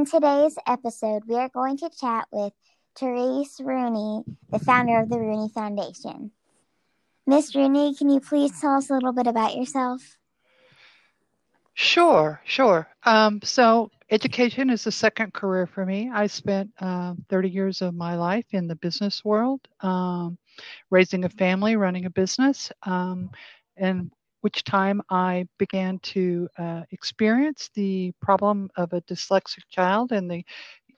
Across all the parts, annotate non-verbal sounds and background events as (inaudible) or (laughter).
In today's episode, we are going to chat with Therese Rooney, the founder of the Rooney Foundation. Miss Rooney, can you please tell us a little bit about yourself? Sure, sure. Um, so, education is a second career for me. I spent uh, 30 years of my life in the business world, um, raising a family, running a business, um, and which time I began to uh, experience the problem of a dyslexic child and the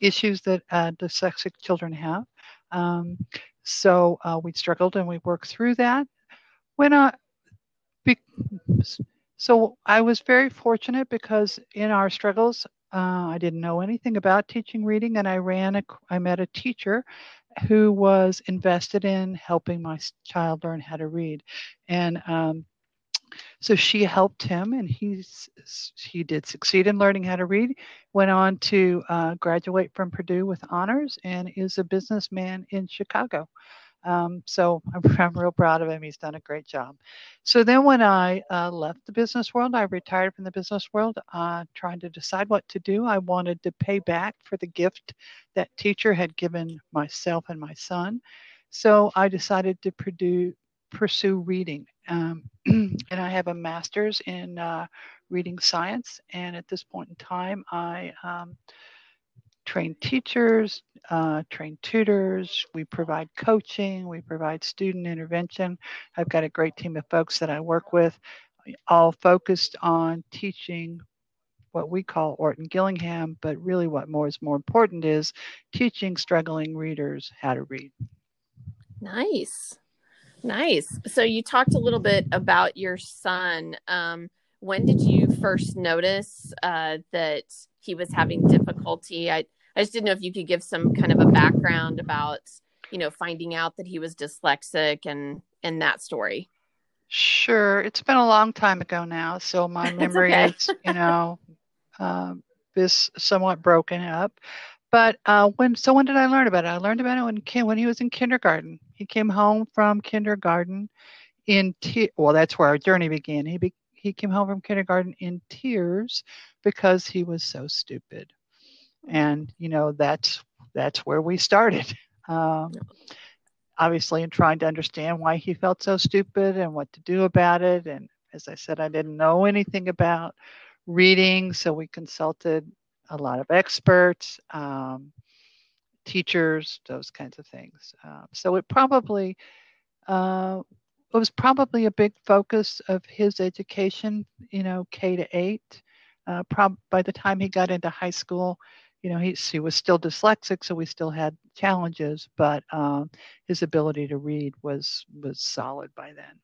issues that uh, dyslexic children have. Um, so uh, we struggled and we worked through that. When I, so I was very fortunate because in our struggles, uh, I didn't know anything about teaching reading, and I ran. A, I met a teacher who was invested in helping my child learn how to read, and um, so she helped him, and he's he did succeed in learning how to read. Went on to uh, graduate from Purdue with honors, and is a businessman in Chicago. Um, so (laughs) I'm, I'm, real proud of him. He's done a great job. So then, when I uh, left the business world, I retired from the business world, uh, trying to decide what to do. I wanted to pay back for the gift that teacher had given myself and my son. So I decided to pursue, pursue reading. Um, (clears throat) and I have a master's in uh, reading science. And at this point in time, I um, train teachers, uh, train tutors. We provide coaching. We provide student intervention. I've got a great team of folks that I work with, all focused on teaching what we call Orton Gillingham, but really what more is more important is teaching struggling readers how to read. Nice. Nice. So you talked a little bit about your son. Um, when did you first notice uh, that he was having difficulty? I I just didn't know if you could give some kind of a background about you know finding out that he was dyslexic and and that story. Sure, it's been a long time ago now, so my (laughs) memory okay. is you know um, is somewhat broken up. But uh, when so when did I learn about it? I learned about it when when he was in kindergarten. He came home from kindergarten in te- well, that's where our journey began. He be- he came home from kindergarten in tears because he was so stupid, and you know that's that's where we started. (laughs) Um, obviously, in trying to understand why he felt so stupid and what to do about it. And as I said, I didn't know anything about reading, so we consulted a lot of experts, um, teachers, those kinds of things. Uh, so it probably uh, it was probably a big focus of his education, you know, K to eight. Uh, prob- by the time he got into high school, you know, he, he was still dyslexic, so we still had challenges, but um, his ability to read was was solid by then.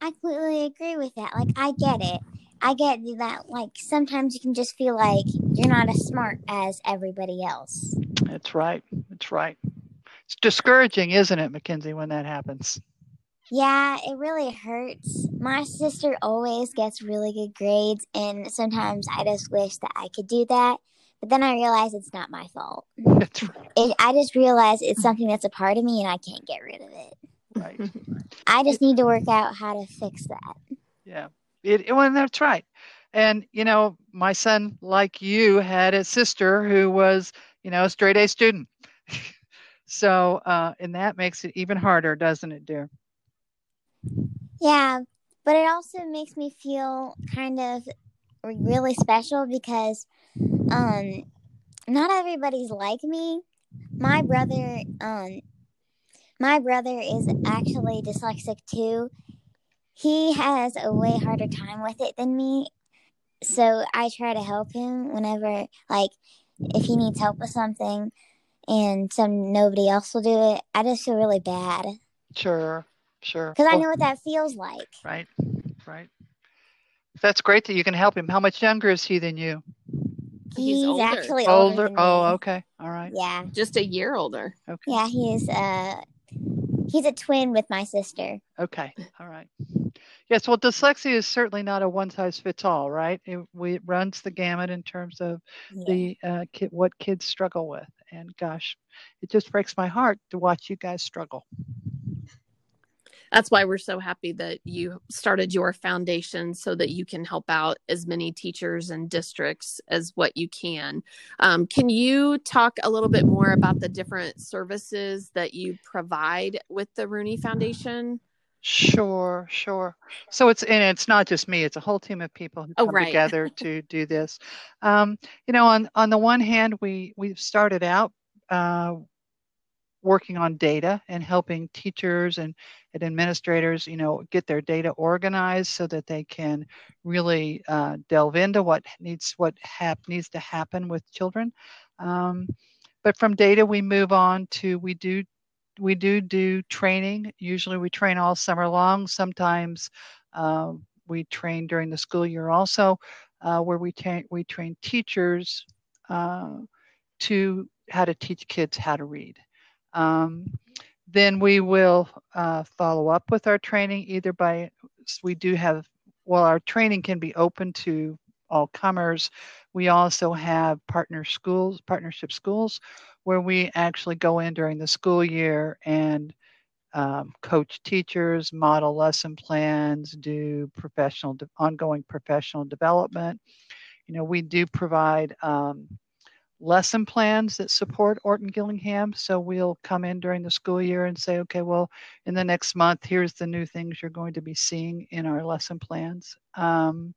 I completely agree with that. Like, I get it. I get that, like, sometimes you can just feel like you're not as smart as everybody else. That's right. That's right. It's discouraging, isn't it, Mackenzie, when that happens? Yeah, it really hurts. My sister always gets really good grades, and sometimes I just wish that I could do that. But then I realize it's not my fault. (laughs) That's right. It, I just realize it's something that's a part of me, and I can't get rid of it. Right. (laughs) I just need to work out how to fix that. Yeah. It, well, that's right. And, you know, my son, like you, had a sister who was, you know, a straight A student. (laughs) so, uh, and that makes it even harder, doesn't it, dear? Yeah. But it also makes me feel kind of really special because um not everybody's like me. My brother um my brother is actually dyslexic too he has a way harder time with it than me. So I try to help him whenever, like, if he needs help with something and some nobody else will do it, I just feel really bad. Sure, sure. Because well, I know what that feels like. Right, right. That's great that you can help him. How much younger is he than you? He's, He's older. actually older. older oh, okay. All right. Yeah. Just a year older. Okay. Yeah, he is. Uh, he's a twin with my sister. Okay. All right. Yes, well, dyslexia is certainly not a one size fits all, right? It, we, it runs the gamut in terms of yeah. the uh, kid, what kids struggle with. And gosh, it just breaks my heart to watch you guys struggle. That's why we're so happy that you started your foundation so that you can help out as many teachers and districts as what you can. Um, can you talk a little bit more about the different services that you provide with the Rooney Foundation? Sure, sure. So it's and it's not just me; it's a whole team of people who Oh, come right. together (laughs) to do this. Um, you know, on on the one hand, we we've started out uh, working on data and helping teachers and, and administrators, you know, get their data organized so that they can really uh, delve into what needs what hap- needs to happen with children. Um, but from data, we move on to we do we do do training. Usually, we train all summer long. Sometimes uh, we train during the school year also, uh, where we train we train teachers uh, to how to teach kids how to read. Um, then we will uh, follow up with our training either by we do have well our training can be open to all comers. We also have partner schools, partnership schools, where we actually go in during the school year and um, coach teachers, model lesson plans, do professional, ongoing professional development. You know, we do provide um, lesson plans that support Orton Gillingham. So we'll come in during the school year and say, okay, well, in the next month, here's the new things you're going to be seeing in our lesson plans. Um,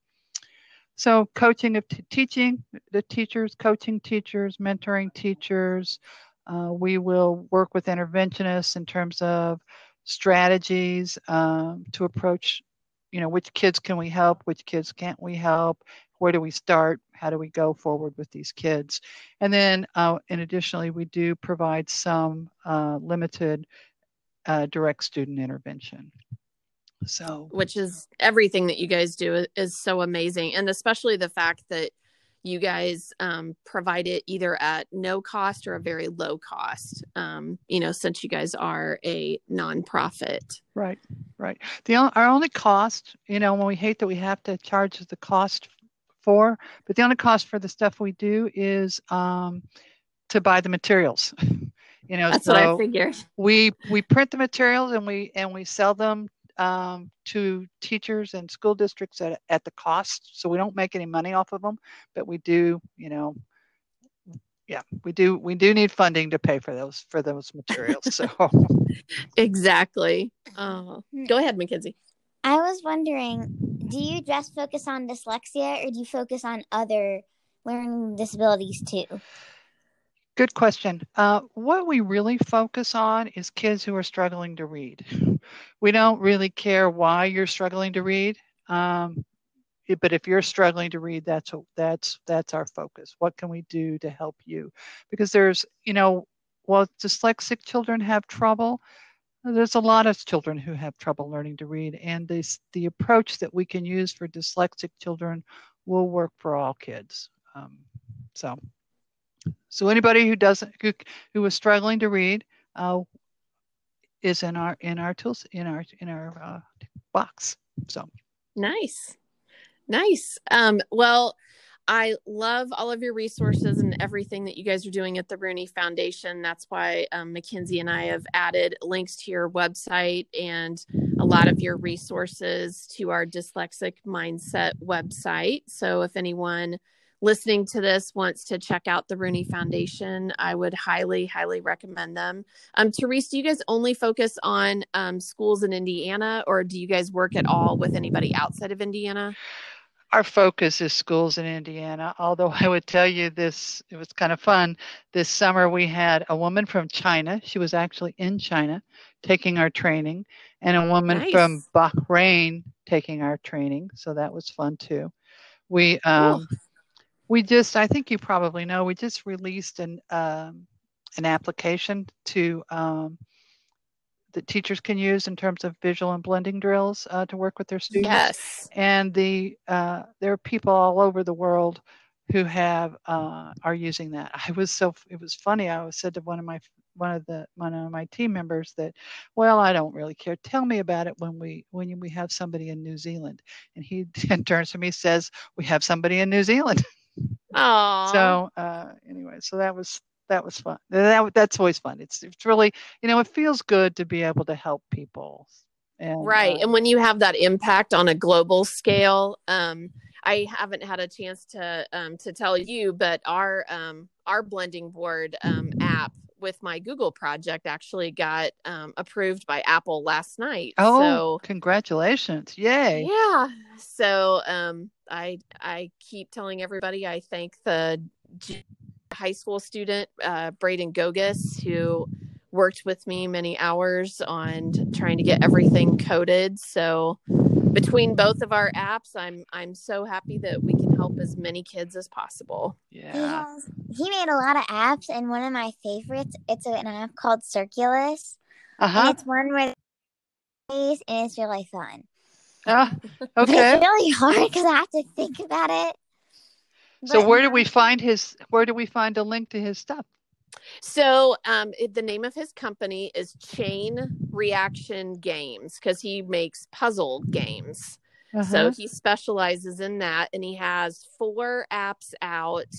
so coaching of t- teaching the teachers, coaching teachers, mentoring teachers. Uh, we will work with interventionists in terms of strategies um, to approach, you know, which kids can we help, which kids can't we help, where do we start, how do we go forward with these kids, and then, uh, and additionally, we do provide some uh, limited uh, direct student intervention. So, which is everything that you guys do is so amazing. And especially the fact that you guys um, provide it either at no cost or a very low cost um, you know since you guys are a nonprofit. Right right. The our only cost you know when we hate that we have to charge the cost for but the only cost for the stuff we do is um, to buy the materials (laughs) you know that's so what i figured we we print the materials and we and we sell them um, to teachers and school districts at, at the cost. So we don't make any money off of them, but we do, you know, yeah, we do we do need funding to pay for those for those materials. So (laughs) exactly. Oh, go ahead, Mackenzie. I was wondering, do you just focus on dyslexia or do you focus on other learning disabilities too? Good question. Uh, what we really focus on is kids who are struggling to read. We don't really care why you're struggling to read, um, but if you're struggling to read, that's that's that's our focus. What can we do to help you? Because there's, you know, while dyslexic children have trouble, there's a lot of children who have trouble learning to read, and this the approach that we can use for dyslexic children will work for all kids. Um, so. So anybody who doesn't who who is struggling to read uh, is in our in our tools in our in our uh, box. So nice, nice. Um, well, I love all of your resources and everything that you guys are doing at the Rooney Foundation. That's why um, Mackenzie and I have added links to your website and a lot of your resources to our dyslexic mindset website. So if anyone listening to this wants to check out the Rooney Foundation, I would highly, highly recommend them. Um, Therese, do you guys only focus on um, schools in Indiana, or do you guys work at all with anybody outside of Indiana? Our focus is schools in Indiana. Although I would tell you this, it was kind of fun. This summer we had a woman from China. She was actually in China taking our training, and a woman nice. from Bahrain taking our training. So that was fun too. We um, cool we just i think you probably know we just released an um, an application to um, that teachers can use in terms of visual and blending drills uh, to work with their students. Yes. And the uh, there are people all over the world who have uh, are using that. I was so it was funny i was said to one of my one of the one of my team members that well i don't really care. Tell me about it when we when we have somebody in new zealand. And he (laughs) turns to me says we have somebody in new zealand. (laughs) Oh. So uh, anyway, so that was that was fun. That that's always fun. It's it's really you know it feels good to be able to help people And, right uh, and when you have that impact on a global scale um i haven't had a chance to um to tell you but our um our blending board um app with my google project actually got um approved by apple last night oh, so congratulations! Yay! yeah so um i i keep telling everybody i thank the high school student uh braden gogus who worked with me many hours on trying to get everything coded so between both of our apps i'm i'm so happy that we can help as many kids as possible He Yeah. has he made a lot of apps, and one of my favorites. It's an app called Circulus, Uh and huh. it's one where and it's really fun. Ah, But (laughs) okay. it's really hard because I have to think about it. So where do we find his? Where do we find a link to his stuff? so um the name of his company is chain reaction games because he makes puzzle games Uh-huh. So he specializes in that, and he has four apps out.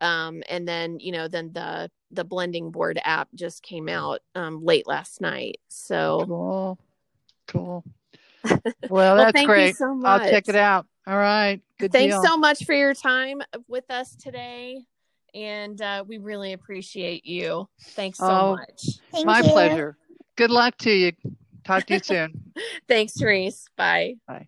Um, and then you know, then the the blending board app just came out um, late last night. So cool, cool. (laughs) Well, well, that's great. so I'll check it out. All right. Good Thanks deal. so much for your time with us today, and uh, we really appreciate you. Thanks so Oh. much. Thank My you. pleasure. Good luck to you. Talk to you (laughs) soon. Thanks, Therese. Bye. Bye.